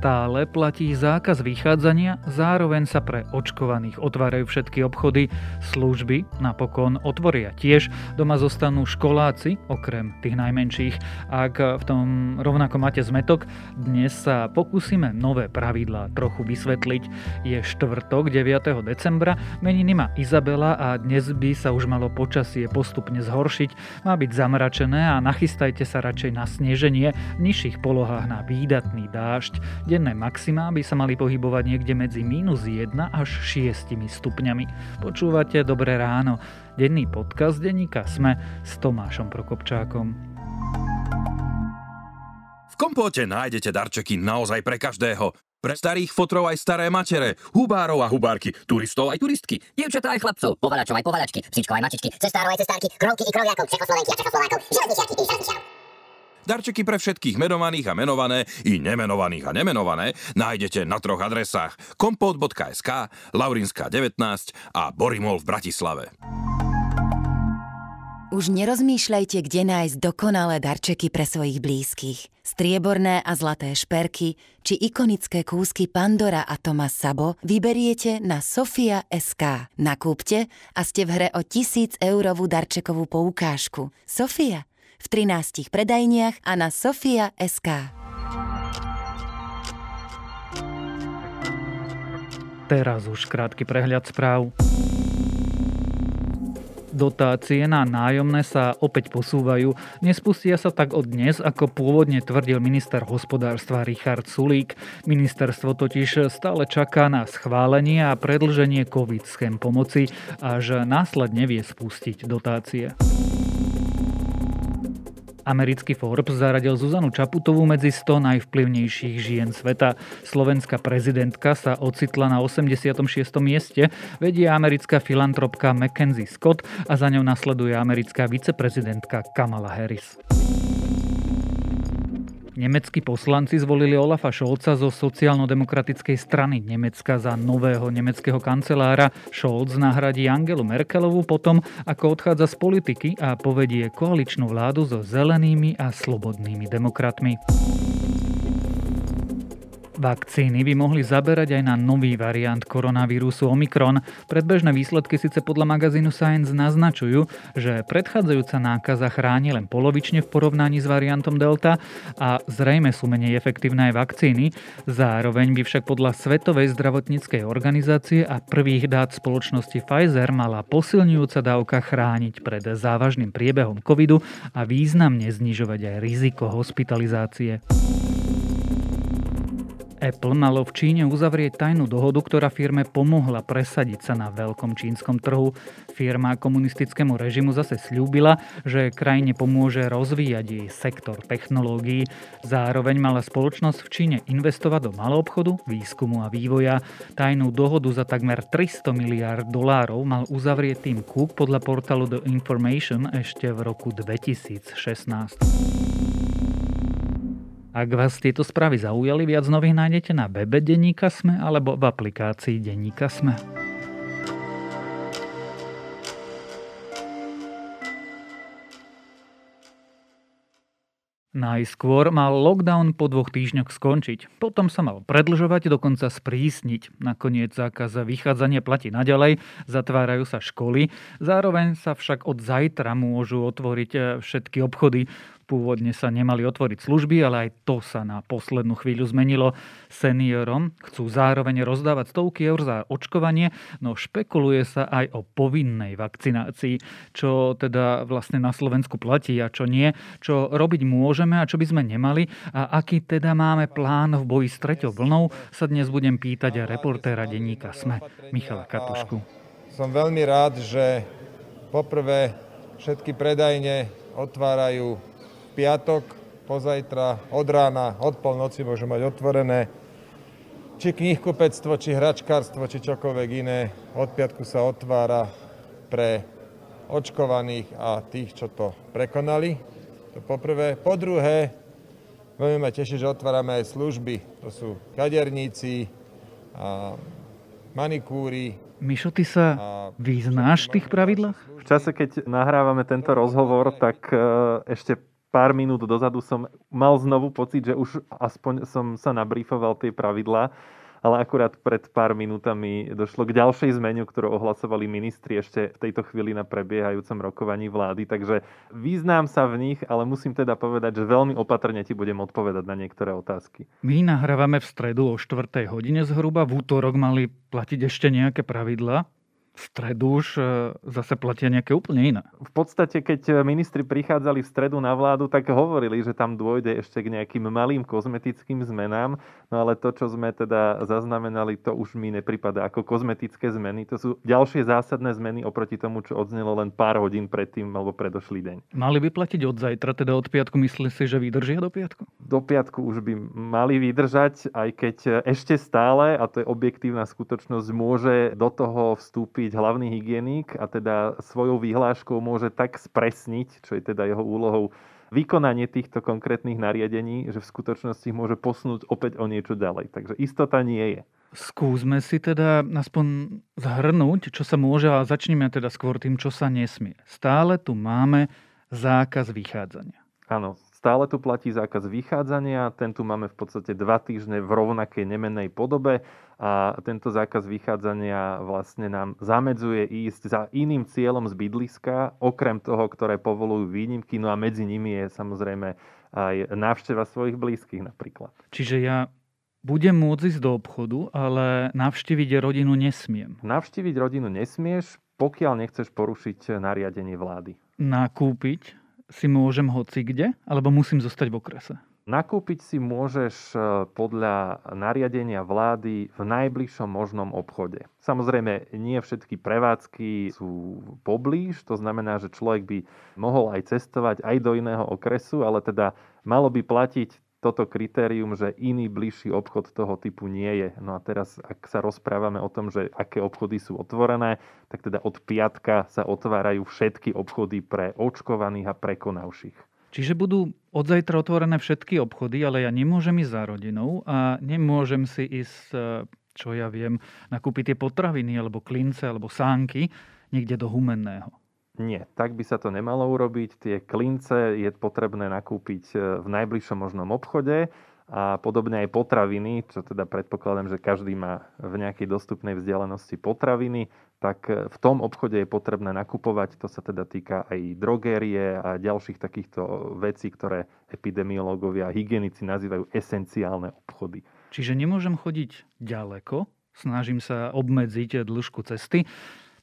Stále platí zákaz vychádzania, zároveň sa pre očkovaných otvárajú všetky obchody, služby napokon otvoria tiež, doma zostanú školáci, okrem tých najmenších. Ak v tom rovnako máte zmetok, dnes sa pokúsime nové pravidlá trochu vysvetliť. Je štvrtok 9. decembra, meniny má Izabela a dnes by sa už malo počasie postupne zhoršiť, má byť zamračené a nachystajte sa radšej na sneženie v nižších polohách na výdatný dážď. Denné maximá by sa mali pohybovať niekde medzi minus 1 až 6 stupňami. Počúvate Dobré ráno. Denný podcast denníka Sme s Tomášom Prokopčákom. V kompóte nájdete darčeky naozaj pre každého. Pre starých fotrov aj staré mačere, hubárov a hubárky, turistov aj turistky. Dievčatá aj chlapcov, povalačov aj povalačky, psičkov aj mačičky, cestárov aj cestárky, krovky i kroviakov, Čechoslovenky a Čechoslovákov, železničiarky i železničiarov. Darčeky pre všetkých menovaných a menované i nemenovaných a nemenované nájdete na troch adresách kompot.sk, Laurinská 19 a Borimol v Bratislave. Už nerozmýšľajte, kde nájsť dokonalé darčeky pre svojich blízkych. Strieborné a zlaté šperky či ikonické kúsky Pandora a Thomas Sabo vyberiete na Sofia SK. Nakúpte a ste v hre o 1000 eurovú darčekovú poukážku. Sofia v 13 predajniach a na Sofia SK. Teraz už krátky prehľad správ. Dotácie na nájomné sa opäť posúvajú. Nespustia sa tak od dnes, ako pôvodne tvrdil minister hospodárstva Richard Sulík. Ministerstvo totiž stále čaká na schválenie a predlženie COVID schém pomoci, až následne vie spustiť dotácie. Americký Forbes zaradil Zuzanu Čaputovú medzi 100 najvplyvnejších žien sveta. Slovenská prezidentka sa ocitla na 86. mieste, vedie americká filantropka Mackenzie Scott a za ňou nasleduje americká viceprezidentka Kamala Harris. Nemeckí poslanci zvolili Olafa Scholza zo sociálno-demokratickej strany Nemecka za nového nemeckého kancelára. Scholz nahradí Angelu Merkelovu potom, ako odchádza z politiky a povedie koaličnú vládu so zelenými a slobodnými demokratmi. Vakcíny by mohli zaberať aj na nový variant koronavírusu Omikron. Predbežné výsledky síce podľa magazínu Science naznačujú, že predchádzajúca nákaza chráni len polovične v porovnaní s variantom Delta a zrejme sú menej efektívne aj vakcíny. Zároveň by však podľa Svetovej zdravotníckej organizácie a prvých dát spoločnosti Pfizer mala posilňujúca dávka chrániť pred závažným priebehom covidu a významne znižovať aj riziko hospitalizácie. Apple malo v Číne uzavrieť tajnú dohodu, ktorá firme pomohla presadiť sa na veľkom čínskom trhu. Firma komunistickému režimu zase slúbila, že krajine pomôže rozvíjať jej sektor technológií. Zároveň mala spoločnosť v Číne investovať do maloobchodu, výskumu a vývoja. Tajnú dohodu za takmer 300 miliárd dolárov mal uzavrieť tým Cook podľa portálu The Information ešte v roku 2016. Ak vás tieto správy zaujali, viac nových nájdete na webe Denníka Sme alebo v aplikácii Denníka Sme. Najskôr mal lockdown po dvoch týždňoch skončiť. Potom sa mal predlžovať, dokonca sprísniť. Nakoniec zákaz vychádzania platí naďalej, zatvárajú sa školy. Zároveň sa však od zajtra môžu otvoriť eh, všetky obchody. Pôvodne sa nemali otvoriť služby, ale aj to sa na poslednú chvíľu zmenilo. Seniorom chcú zároveň rozdávať stovky eur za očkovanie, no špekuluje sa aj o povinnej vakcinácii, čo teda vlastne na Slovensku platí a čo nie, čo robiť môžeme a čo by sme nemali a aký teda máme plán v boji s treťou vlnou, sa dnes budem pýtať reportéra denníka SME, Michala Katušku. Som veľmi rád, že poprvé všetky predajne otvárajú piatok, pozajtra, od rána, od polnoci môžu mať otvorené. Či knihkupectvo, či hračkárstvo, či čokoľvek iné. Od piatku sa otvára pre očkovaných a tých, čo to prekonali. To poprvé. Po druhé, veľmi ma teší, že otvárame aj služby. To sú kaderníci, a manikúry. Mišo, ty sa vyznáš v tých pravidlách? V čase, keď nahrávame tento rozhovor, tak e, ešte pár minút dozadu som mal znovu pocit, že už aspoň som sa nabriefoval tie pravidlá ale akurát pred pár minútami došlo k ďalšej zmenu, ktorú ohlasovali ministri ešte v tejto chvíli na prebiehajúcom rokovaní vlády. Takže význam sa v nich, ale musím teda povedať, že veľmi opatrne ti budem odpovedať na niektoré otázky. My nahrávame v stredu o 4. hodine zhruba. V útorok mali platiť ešte nejaké pravidla stredu už e, zase platia nejaké úplne iné. V podstate, keď ministri prichádzali v stredu na vládu, tak hovorili, že tam dôjde ešte k nejakým malým kozmetickým zmenám, no ale to, čo sme teda zaznamenali, to už mi nepripada ako kozmetické zmeny. To sú ďalšie zásadné zmeny oproti tomu, čo odznelo len pár hodín predtým alebo predošlý deň. Mali by platiť od zajtra, teda od piatku, myslíš si, že vydržia do piatku? Do piatku už by mali vydržať, aj keď ešte stále, a to je objektívna skutočnosť, môže do toho vstúpiť hlavný hygienik a teda svojou výhláškou môže tak spresniť, čo je teda jeho úlohou, vykonanie týchto konkrétnych nariadení, že v skutočnosti môže posunúť opäť o niečo ďalej. Takže istota nie je. Skúsme si teda aspoň zhrnúť, čo sa môže a začneme teda skôr tým, čo sa nesmie. Stále tu máme zákaz vychádzania. Áno, stále tu platí zákaz vychádzania. Ten tu máme v podstate dva týždne v rovnakej nemennej podobe a tento zákaz vychádzania vlastne nám zamedzuje ísť za iným cieľom z bydliska, okrem toho, ktoré povolujú výnimky, no a medzi nimi je samozrejme aj návšteva svojich blízkych napríklad. Čiže ja budem môcť ísť do obchodu, ale navštíviť rodinu nesmiem. Navštíviť rodinu nesmieš, pokiaľ nechceš porušiť nariadenie vlády. Nakúpiť si môžem hoci kde, alebo musím zostať v okrese? Nakúpiť si môžeš e, podľa nariadenia vlády v najbližšom možnom obchode. Samozrejme, nie všetky prevádzky sú poblíž, to znamená, že človek by mohol aj cestovať aj do iného okresu, ale teda malo by platiť toto kritérium, že iný bližší obchod toho typu nie je. No a teraz, ak sa rozprávame o tom, že aké obchody sú otvorené, tak teda od piatka sa otvárajú všetky obchody pre očkovaných a prekonavších. Čiže budú od zajtra otvorené všetky obchody, ale ja nemôžem ísť za rodinou a nemôžem si ísť, e, čo ja viem, nakúpiť tie potraviny alebo klince alebo sánky niekde do humenného. Nie, tak by sa to nemalo urobiť. Tie klince je potrebné nakúpiť e, v najbližšom možnom obchode a podobne aj potraviny, čo teda predpokladám, že každý má v nejakej dostupnej vzdialenosti potraviny tak e, v tom obchode je potrebné nakupovať. To sa teda týka aj drogérie a ďalších takýchto vecí, ktoré epidemiológovia a hygienici nazývajú esenciálne obchody. Čiže nemôžem chodiť ďaleko, snažím sa obmedziť dĺžku cesty.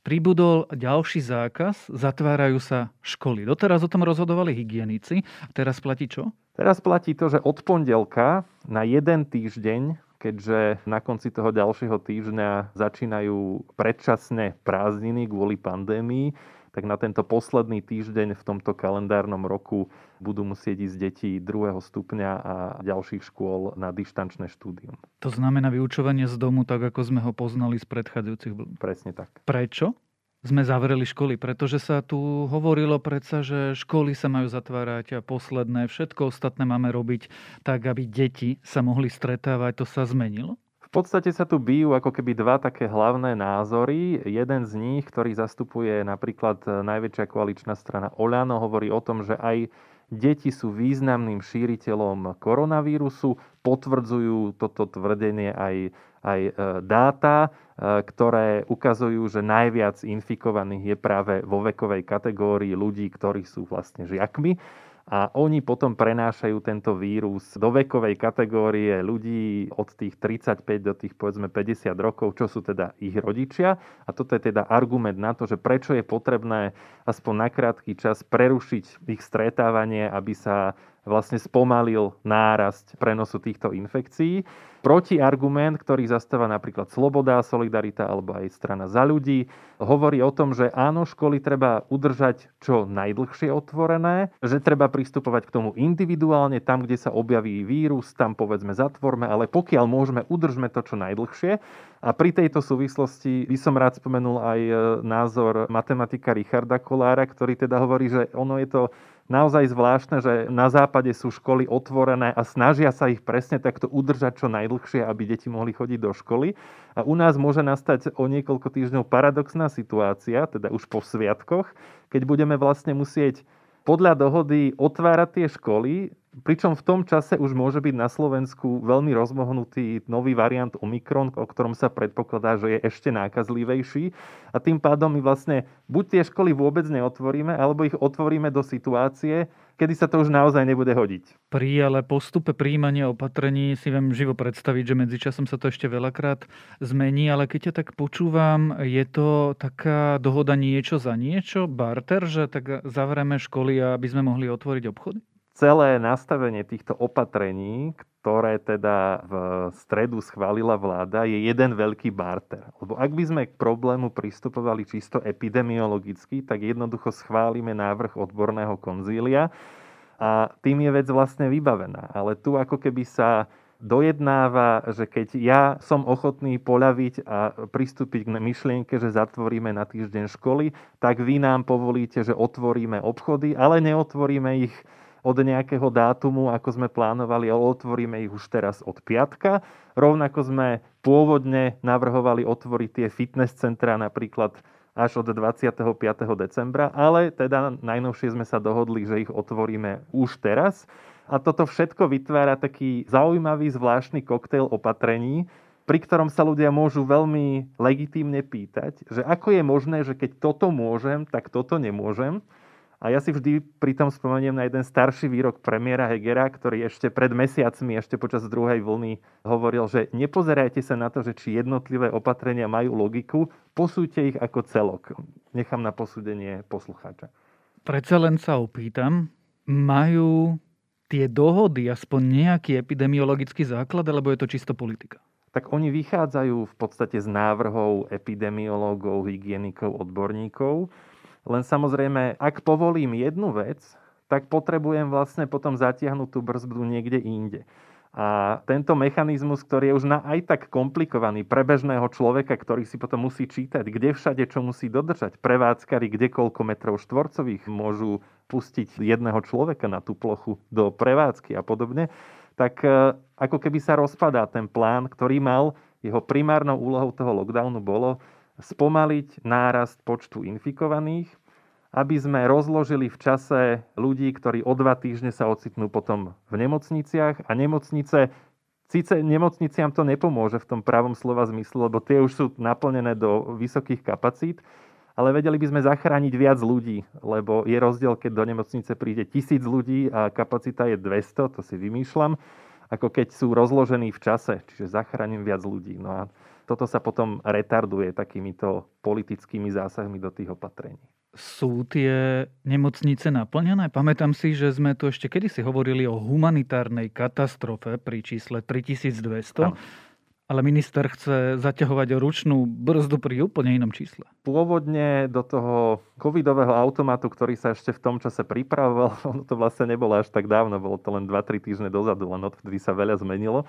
Pribudol ďalší zákaz, zatvárajú sa školy. Doteraz o tom rozhodovali hygienici. Teraz platí čo? Teraz platí to, že od pondelka na jeden týždeň keďže na konci toho ďalšieho týždňa začínajú predčasné prázdniny kvôli pandémii, tak na tento posledný týždeň v tomto kalendárnom roku budú musieť ísť deti druhého stupňa a ďalších škôl na dištančné štúdium. To znamená vyučovanie z domu, tak ako sme ho poznali z predchádzajúcich. Presne tak. Prečo? sme zavreli školy, pretože sa tu hovorilo predsa, že školy sa majú zatvárať a posledné, všetko ostatné máme robiť tak, aby deti sa mohli stretávať. To sa zmenilo? Podstate sa tu bijú ako keby dva také hlavné názory. Jeden z nich, ktorý zastupuje napríklad najväčšia koaličná strana Oľano, hovorí o tom, že aj deti sú významným šíriteľom koronavírusu. Potvrdzujú toto tvrdenie aj, aj e, dáta. Eh, ktoré ukazujú, že najviac infikovaných je práve vo vekovej kategórii ľudí, ktorí sú vlastne žiakmi. A oni potom prenášajú tento vírus do vekovej kategórie ľudí od tých 35 do tých povedzme 50 rokov, čo sú teda ich rodičia. A toto je teda argument na to, že prečo je potrebné aspoň na krátky čas prerušiť ich stretávanie, aby sa vlastne spomalil nárast prenosu týchto infekcií protiargument, ktorý zastáva napríklad Sloboda, Solidarita alebo aj strana za ľudí, hovorí o tom, že áno, školy treba udržať čo najdlhšie otvorené, že treba pristupovať k tomu individuálne, tam, kde sa objaví vírus, tam povedzme zatvorme, ale pokiaľ môžeme, udržme to čo najdlhšie. A pri tejto súvislosti by som rád spomenul aj e, názor matematika Richarda Kolára, ktorý teda hovorí, že ono je to naozaj zvláštne, že na západe sú školy otvorené a snažia sa ich presne takto udržať čo najdlhšie, aby deti mohli chodiť do školy. A u nás môže nastať o niekoľko týždňov paradoxná situácia, teda už po sviatkoch, keď budeme vlastne musieť podľa dohody otvárať tie školy, pričom v tom čase už môže byť na Slovensku veľmi rozmohnutý nový variant Omikron, o ktorom sa predpokladá, že je ešte nákazlivejší. A tým pádom my vlastne buď tie školy vôbec neotvoríme, alebo ich otvoríme do situácie, kedy sa to už naozaj nebude hodiť. Pri ale postupe príjmania opatrení si viem živo predstaviť, že medzičasom sa to ešte veľakrát zmení, ale keď ťa tak počúvam, je to taká dohoda niečo za niečo, barter, že tak zavrieme školy, aby sme mohli otvoriť obchody? Celé nastavenie týchto opatrení, ktoré teda v stredu schválila vláda, je jeden veľký barter. Lebo ak by sme k problému pristupovali čisto epidemiologicky, tak jednoducho schválime návrh odborného konzília a tým je vec vlastne vybavená. Ale tu ako keby sa dojednáva, že keď ja som ochotný poľaviť a pristúpiť k myšlienke, že zatvoríme na týždeň školy, tak vy nám povolíte, že otvoríme obchody, ale neotvoríme ich od nejakého dátumu, ako sme plánovali, ale otvoríme ich už teraz od piatka. Rovnako sme pôvodne navrhovali otvoriť tie fitness centra napríklad až od 25. decembra, ale teda najnovšie sme sa dohodli, že ich otvoríme už teraz. A toto všetko vytvára taký zaujímavý, zvláštny koktejl opatrení, pri ktorom sa ľudia môžu veľmi legitímne pýtať, že ako je možné, že keď toto môžem, tak toto nemôžem. A ja si vždy pri tom spomeniem na jeden starší výrok premiéra Hegera, ktorý ešte pred mesiacmi, ešte počas druhej vlny hovoril, že nepozerajte sa na to, že či jednotlivé opatrenia majú logiku, posúďte ich ako celok. Nechám na posúdenie poslucháča. Predsa len sa opýtam, majú tie dohody aspoň nejaký epidemiologický základ, alebo je to čisto politika? Tak oni vychádzajú v podstate z návrhov epidemiológov, hygienikov, odborníkov len samozrejme, ak povolím jednu vec, tak potrebujem vlastne potom zatiahnuť tú brzdu niekde inde. A tento mechanizmus, ktorý je už na aj tak komplikovaný pre bežného človeka, ktorý si potom musí čítať, kde všade čo musí dodržať, prevádzkari, kde koľko metrov štvorcových môžu pustiť jedného človeka na tú plochu do prevádzky a podobne, tak e, ako keby sa rozpadá ten plán, ktorý mal, jeho primárnou úlohou toho lockdownu bolo spomaliť nárast počtu infikovaných, aby sme rozložili v čase ľudí, ktorí o dva týždne sa ocitnú potom v nemocniciach a nemocnice Síce nemocniciam to nepomôže v tom pravom slova zmysle, lebo tie už sú naplnené do vysokých kapacít, ale vedeli by sme zachrániť viac ľudí, lebo je rozdiel, keď do nemocnice príde tisíc ľudí a kapacita je 200, to si vymýšľam, ako keď sú rozložení v čase, čiže zachránim viac ľudí. No a toto sa potom retarduje takýmito politickými zásahmi do tých opatrení. Sú tie nemocnice naplnené? Pamätám si, že sme tu ešte kedysi hovorili o humanitárnej katastrofe pri čísle 3200. Ano. Ale minister chce zaťahovať ručnú brzdu pri úplne inom čísle. Pôvodne do toho covidového automatu, ktorý sa ešte v tom čase pripravoval, ono to vlastne nebolo až tak dávno, bolo to len 2-3 týždne dozadu, len odvtedy sa veľa zmenilo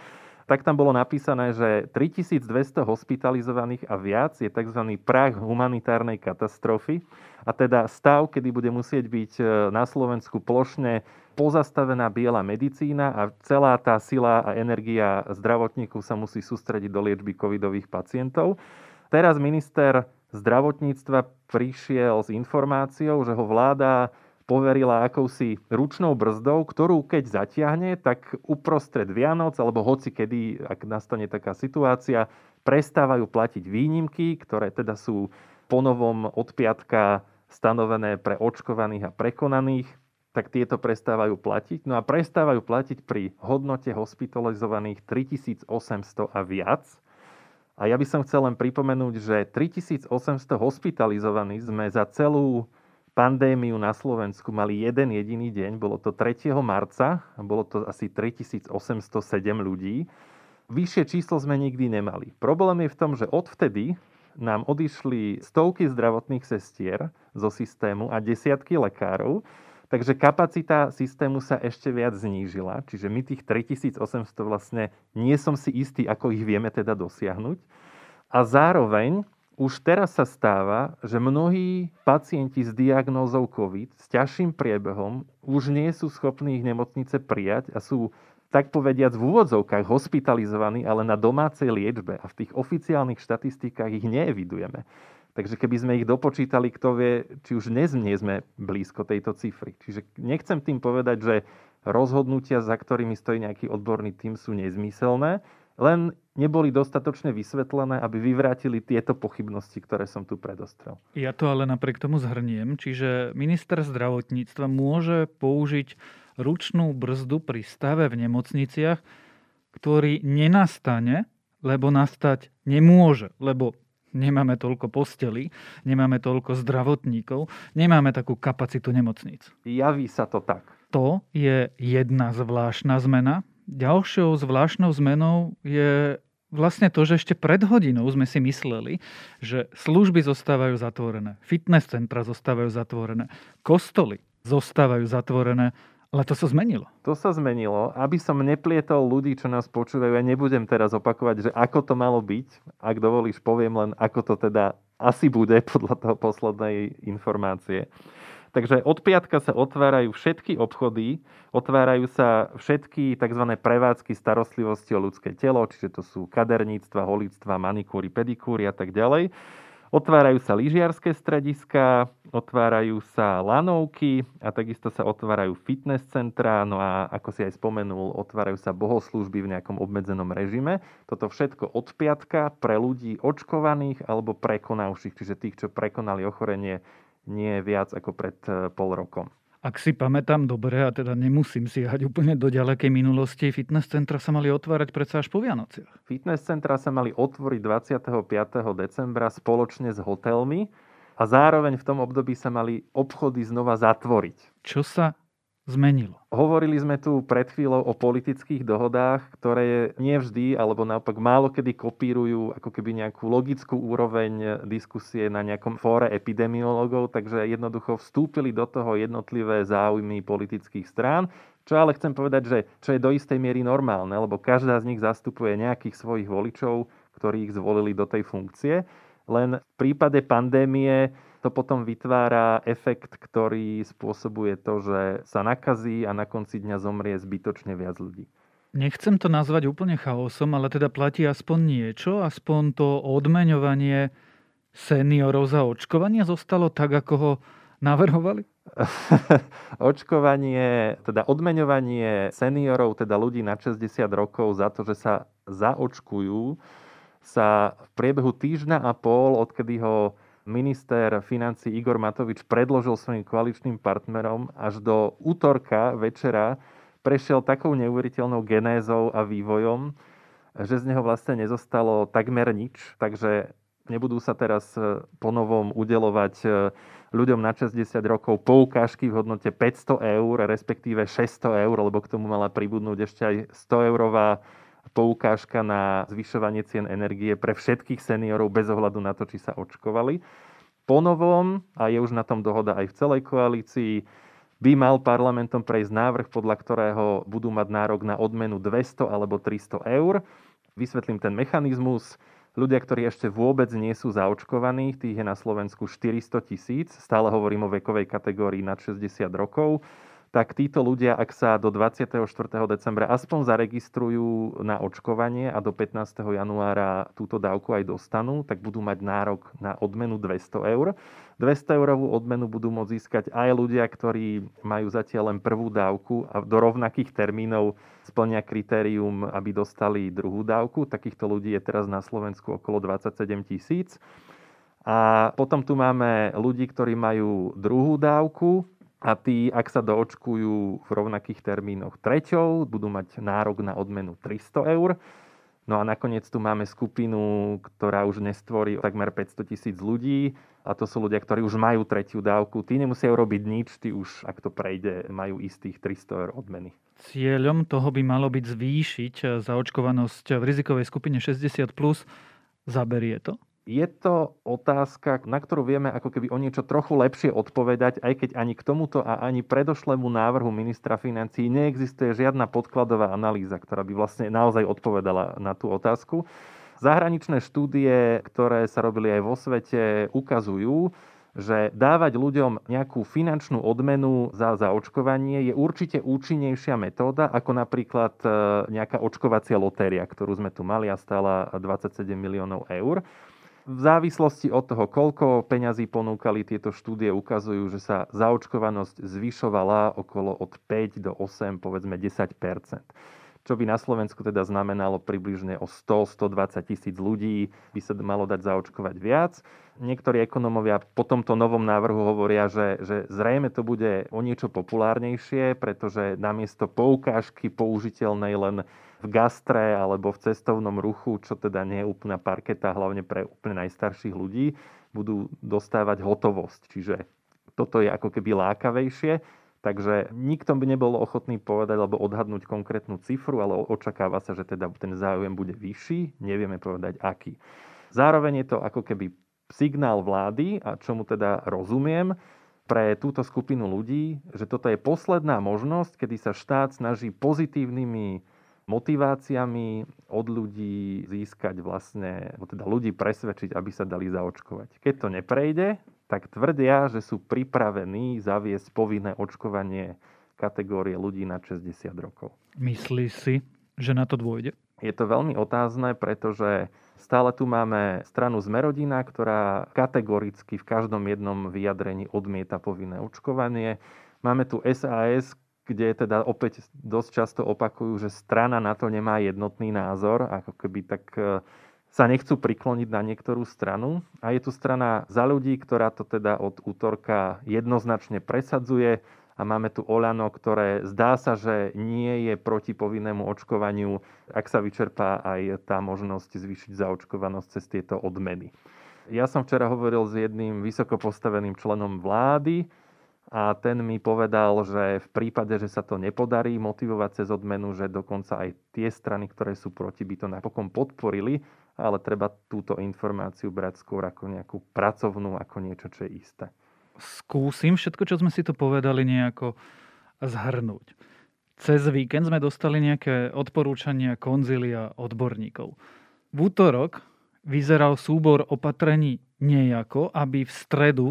tak tam bolo napísané, že 3200 hospitalizovaných a viac je tzv. prach humanitárnej katastrofy a teda stav, kedy bude musieť byť e, na Slovensku plošne pozastavená biela medicína a celá tá sila a energia zdravotníkov sa musí sústrediť do liečby covidových pacientov. Teraz minister zdravotníctva prišiel s informáciou, že ho vláda poverila akousi ručnou brzdou, ktorú keď zatiahne, tak uprostred Vianoc, alebo hoci kedy, ak nastane taká situácia, prestávajú platiť výnimky, ktoré teda sú ponovom od piatka stanovené pre očkovaných a prekonaných, tak tieto prestávajú platiť. No a prestávajú platiť pri hodnote hospitalizovaných 3800 a viac. A ja by som chcel len pripomenúť, že 3800 hospitalizovaných sme za celú pandémiu na Slovensku mali jeden jediný deň, bolo to 3. marca, bolo to asi 3807 ľudí. Vyššie číslo sme nikdy nemali. Problém je v tom, že odvtedy nám odišli stovky zdravotných sestier zo systému a desiatky lekárov, takže kapacita systému sa ešte viac znížila, čiže my tých 3800 vlastne nie som si istý, ako ich vieme teda dosiahnuť. A zároveň už teraz sa stáva, že mnohí pacienti s diagnózou COVID s ťažším priebehom už nie sú schopní ich nemocnice prijať a sú tak povediac v úvodzovkách hospitalizovaní, ale na domácej liečbe a v tých oficiálnych štatistikách ich neevidujeme. Takže keby sme ich dopočítali, kto vie, či už dnes nie sme blízko tejto cifry. Čiže nechcem tým povedať, že rozhodnutia, za ktorými stojí nejaký odborný tým, sú nezmyselné, len neboli dostatočne vysvetlené, aby vyvrátili tieto pochybnosti, ktoré som tu predostrel. Ja to ale napriek tomu zhrniem. Čiže minister zdravotníctva môže použiť ručnú brzdu pri stave v nemocniciach, ktorý nenastane, lebo nastať nemôže, lebo nemáme toľko postelí, nemáme toľko zdravotníkov, nemáme takú kapacitu nemocníc. Javí sa to tak. To je jedna zvláštna zmena, Ďalšou zvláštnou zmenou je vlastne to, že ešte pred hodinou sme si mysleli, že služby zostávajú zatvorené, fitness centra zostávajú zatvorené, kostoly zostávajú zatvorené, ale to sa zmenilo. To sa zmenilo. Aby som neplietol ľudí, čo nás počúvajú, ja nebudem teraz opakovať, že ako to malo byť. Ak dovolíš, poviem len, ako to teda asi bude podľa toho poslednej informácie. Takže od piatka sa otvárajú všetky obchody, otvárajú sa všetky tzv. prevádzky starostlivosti o ľudské telo, čiže to sú kaderníctva, holictva, manikúry, pedikúry a tak ďalej. Otvárajú sa lyžiarské strediska, otvárajú sa lanovky a takisto sa otvárajú fitness centra, no a ako si aj spomenul, otvárajú sa bohoslužby v nejakom obmedzenom režime. Toto všetko od piatka pre ľudí očkovaných alebo prekonavších, čiže tých, čo prekonali ochorenie nie viac ako pred e, pol rokom. Ak si pamätám dobre, a teda nemusím si siahať úplne do ďalekej minulosti, fitness centra sa mali otvárať predsa až po Vianociach. Fitness centra sa mali otvoriť 25. decembra spoločne s hotelmi a zároveň v tom období sa mali obchody znova zatvoriť. Čo sa zmenilo? Hovorili sme tu pred chvíľou o politických dohodách, ktoré nevždy, alebo naopak málo kedy kopírujú ako keby nejakú logickú úroveň diskusie na nejakom fóre epidemiologov, takže jednoducho vstúpili do toho jednotlivé záujmy politických strán, čo ale chcem povedať, že čo je do istej miery normálne, lebo každá z nich zastupuje nejakých svojich voličov, ktorí ich zvolili do tej funkcie. Len v prípade pandémie to potom vytvára efekt, ktorý spôsobuje to, že sa nakazí a na konci dňa zomrie zbytočne viac ľudí. Nechcem to nazvať úplne chaosom, ale teda platí aspoň niečo, aspoň to odmeňovanie seniorov za očkovanie zostalo tak, ako ho navrhovali? Očkovanie, teda odmeňovanie seniorov, teda ľudí na 60 rokov za to, že sa zaočkujú, sa v priebehu týždňa a pol, odkedy ho minister financí Igor Matovič predložil svojim koaličným partnerom až do útorka večera prešiel takou neuveriteľnou genézou a vývojom, že z neho vlastne nezostalo takmer nič. Takže nebudú sa teraz e, ponovom udelovať e, ľuďom na 60 rokov poukážky v hodnote 500 eur, respektíve 600 eur, lebo k tomu mala pribudnúť ešte aj 100 eurová poukážka na zvyšovanie cien energie pre všetkých seniorov bez ohľadu na to, či sa očkovali. Ponovom, a je už na tom dohoda aj v celej koalícii, by mal parlamentom prejsť návrh, podľa ktorého budú mať nárok na odmenu 200 alebo 300 eur. Vysvetlím ten mechanizmus. Ľudia, ktorí ešte vôbec nie sú zaočkovaní, tých je na Slovensku 400 tisíc, stále hovorím o vekovej kategórii nad 60 rokov, tak títo ľudia, ak sa do 24. decembra aspoň zaregistrujú na očkovanie a do 15. januára túto dávku aj dostanú, tak budú mať nárok na odmenu 200 eur. 200 eurovú odmenu budú môcť získať aj ľudia, ktorí majú zatiaľ len prvú dávku a do rovnakých termínov splnia kritérium, aby dostali druhú dávku. Takýchto ľudí je teraz na Slovensku okolo 27 tisíc. A potom tu máme ľudí, ktorí majú druhú dávku, a tí, ak sa doočkujú v rovnakých termínoch treťou, budú mať nárok na odmenu 300 eur. No a nakoniec tu máme skupinu, ktorá už nestvorí takmer 500 tisíc ľudí a to sú ľudia, ktorí už majú tretiu dávku. Tí nemusia urobiť nič, tí už, ak to prejde, majú istých 300 eur odmeny. Cieľom toho by malo byť zvýšiť zaočkovanosť v rizikovej skupine 60+. Zaberie to? Je to otázka, na ktorú vieme ako keby o niečo trochu lepšie odpovedať, aj keď ani k tomuto a ani predošlému návrhu ministra financí neexistuje žiadna podkladová analýza, ktorá by vlastne naozaj odpovedala na tú otázku. Zahraničné štúdie, ktoré sa robili aj vo svete, ukazujú, že dávať ľuďom nejakú finančnú odmenu za zaočkovanie je určite účinnejšia metóda ako napríklad e, nejaká očkovacia lotéria, ktorú sme tu mali a stála 27 miliónov eur. V závislosti od toho, koľko peňazí ponúkali tieto štúdie, ukazujú, že sa zaočkovanosť zvyšovala okolo od 5 do 8, povedzme 10% čo by na Slovensku teda znamenalo približne o 100-120 tisíc ľudí, by sa malo dať zaočkovať viac. Niektorí ekonomovia po tomto novom návrhu hovoria, že, že zrejme to bude o niečo populárnejšie, pretože namiesto poukážky použiteľnej len v gastre alebo v cestovnom ruchu, čo teda nie je úplná parketa, hlavne pre úplne najstarších ľudí, budú dostávať hotovosť. Čiže toto je ako keby lákavejšie. Takže nikto by nebol ochotný povedať alebo odhadnúť konkrétnu cifru, ale očakáva sa, že teda ten záujem bude vyšší, nevieme povedať aký. Zároveň je to ako keby signál vlády, a čomu teda rozumiem, pre túto skupinu ľudí, že toto je posledná možnosť, kedy sa štát snaží pozitívnymi motiváciami od ľudí získať vlastne, teda ľudí presvedčiť, aby sa dali zaočkovať. Keď to neprejde, tak tvrdia, že sú pripravení zaviesť povinné očkovanie kategórie ľudí na 60 rokov. Myslíš si, že na to dôjde? Je to veľmi otázne, pretože stále tu máme stranu Zmerodina, ktorá kategoricky v každom jednom vyjadrení odmieta povinné očkovanie. Máme tu SAS, kde teda opäť dosť často opakujú, že strana na to nemá jednotný názor, ako keby tak e, sa nechcú prikloniť na niektorú stranu. A je tu strana za ľudí, ktorá to teda od útorka jednoznačne presadzuje. A máme tu Oľano, ktoré zdá sa, že nie je proti povinnému očkovaniu, ak sa vyčerpá aj tá možnosť zvýšiť zaočkovanosť cez tieto odmeny. Ja som včera hovoril s jedným vysoko postaveným členom vlády, a ten mi povedal, že v prípade, že sa to nepodarí motivovať cez odmenu, že dokonca aj tie strany, ktoré sú proti, by to napokon podporili, ale treba túto informáciu brať skôr ako nejakú pracovnú, ako niečo, čo je isté. Skúsim všetko, čo sme si tu povedali, nejako zhrnúť. Cez víkend sme dostali nejaké odporúčania konzilia odborníkov. V útorok vyzeral súbor opatrení nejako, aby v stredu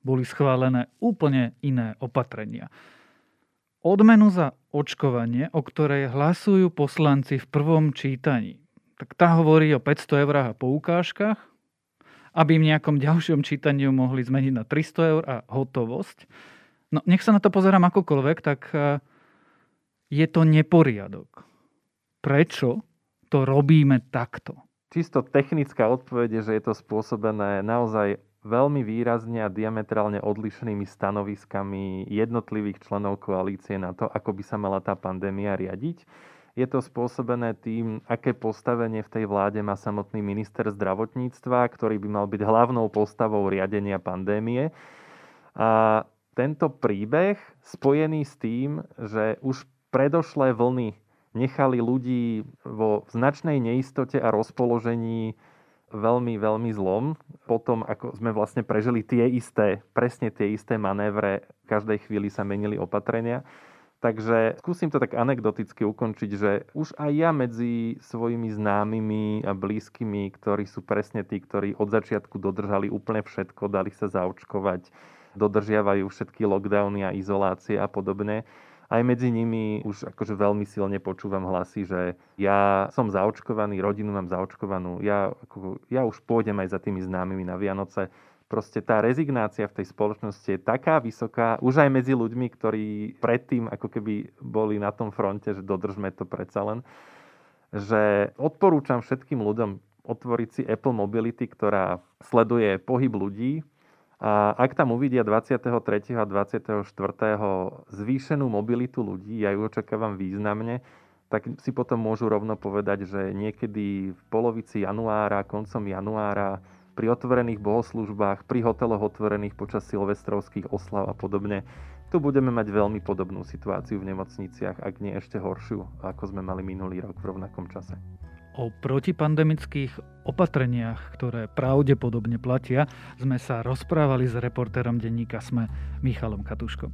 boli schválené úplne iné opatrenia. Odmenu za očkovanie, o ktorej hlasujú poslanci v prvom čítaní, tak tá hovorí o 500 eurách a poukážkach, aby v nejakom ďalšom čítaní mohli zmeniť na 300 eur a hotovosť. No nech sa na to pozerám akokoľvek, tak e, je to neporiadok. Prečo to robíme takto? Čisto technická odpoveď je, že je to spôsobené naozaj veľmi výrazne a diametrálne odlišnými stanoviskami jednotlivých členov koalície na to, ako by sa mala tá pandémia riadiť. Je to spôsobené tým, aké postavenie v tej vláde má samotný minister zdravotníctva, ktorý by mal byť hlavnou postavou riadenia pandémie. A tento príbeh spojený s tým, že už predošlé vlny nechali ľudí vo značnej neistote a rozpoložení veľmi, veľmi zlom. Potom, ako sme vlastne prežili tie isté, presne tie isté manévre, v každej chvíli sa menili opatrenia. Takže skúsim to tak anekdoticky ukončiť, že už aj ja medzi svojimi známymi a blízkymi, ktorí sú presne tí, ktorí od začiatku dodržali úplne všetko, dali sa zaočkovať, dodržiavajú všetky lockdowny a izolácie a podobne, aj medzi nimi už akože veľmi silne počúvam hlasy, že ja som zaočkovaný, rodinu mám zaočkovanú, ja, ako, ja už pôjdem aj za tými známymi na Vianoce. Proste tá rezignácia v tej spoločnosti je taká vysoká, už aj medzi ľuďmi, ktorí predtým ako keby boli na tom fronte, že dodržme to predsa len, že odporúčam všetkým ľuďom otvoriť si Apple Mobility, ktorá sleduje pohyb ľudí, a ak tam uvidia 23. a 24. zvýšenú mobilitu ľudí, ja ju očakávam významne, tak si potom môžu rovno povedať, že niekedy v polovici januára, koncom januára, pri otvorených bohoslužbách, pri hoteloch otvorených počas silvestrovských oslav a podobne, tu budeme mať veľmi podobnú situáciu v nemocniciach, ak nie ešte horšiu, ako sme mali minulý rok v rovnakom čase. O protipandemických opatreniach, ktoré pravdepodobne platia, sme sa rozprávali s reportérom denníka SME Michalom Katuškom.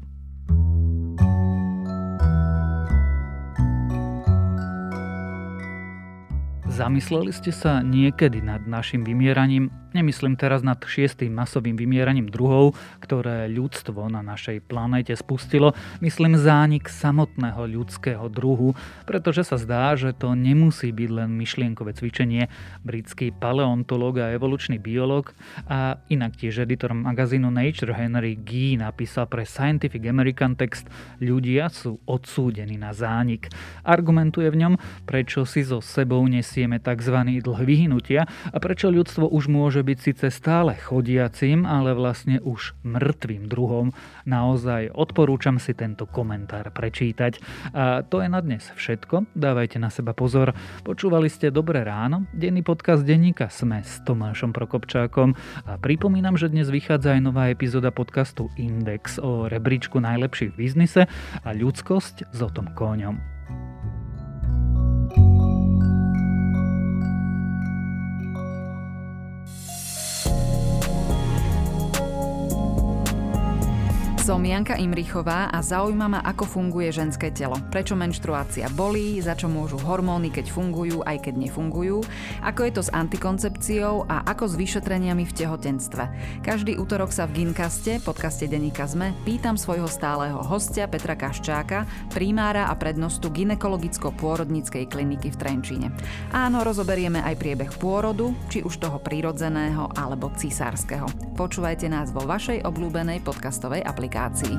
Zamysleli ste sa niekedy nad našim vymieraním? Nemyslím teraz nad šiestým masovým vymieraním druhov, ktoré ľudstvo na našej planéte spustilo. Myslím zánik samotného ľudského druhu, pretože sa zdá, že to nemusí byť len myšlienkové cvičenie. Britský paleontológ a evolučný biológ a inak tiež editor magazínu Nature Henry Gee napísal pre Scientific American text Ľudia sú odsúdení na zánik. Argumentuje v ňom, prečo si so sebou nesieme tzv. dlh vyhnutia a prečo ľudstvo už môže byť síce stále chodiacim, ale vlastne už mŕtvým druhom. Naozaj odporúčam si tento komentár prečítať. A to je na dnes všetko. Dávajte na seba pozor. Počúvali ste Dobré ráno, denný podcast denníka Sme s Tomášom Prokopčákom a pripomínam, že dnes vychádza aj nová epizóda podcastu Index o rebríčku najlepších v biznise a ľudskosť s Otom Kóňom. Som Janka Imrichová a zaujíma ma, ako funguje ženské telo. Prečo menštruácia bolí, za čo môžu hormóny, keď fungujú, aj keď nefungujú, ako je to s antikoncepciou a ako s vyšetreniami v tehotenstve. Každý útorok sa v Ginkaste, podcaste Deníka Zme, pýtam svojho stáleho hostia Petra Kaščáka, primára a prednostu ginekologicko-pôrodníckej kliniky v Trenčíne. Áno, rozoberieme aj priebeh pôrodu, či už toho prírodzeného alebo cisárskeho. Počúvajte nás vo vašej obľúbenej podcastovej aplikácii aplikácií.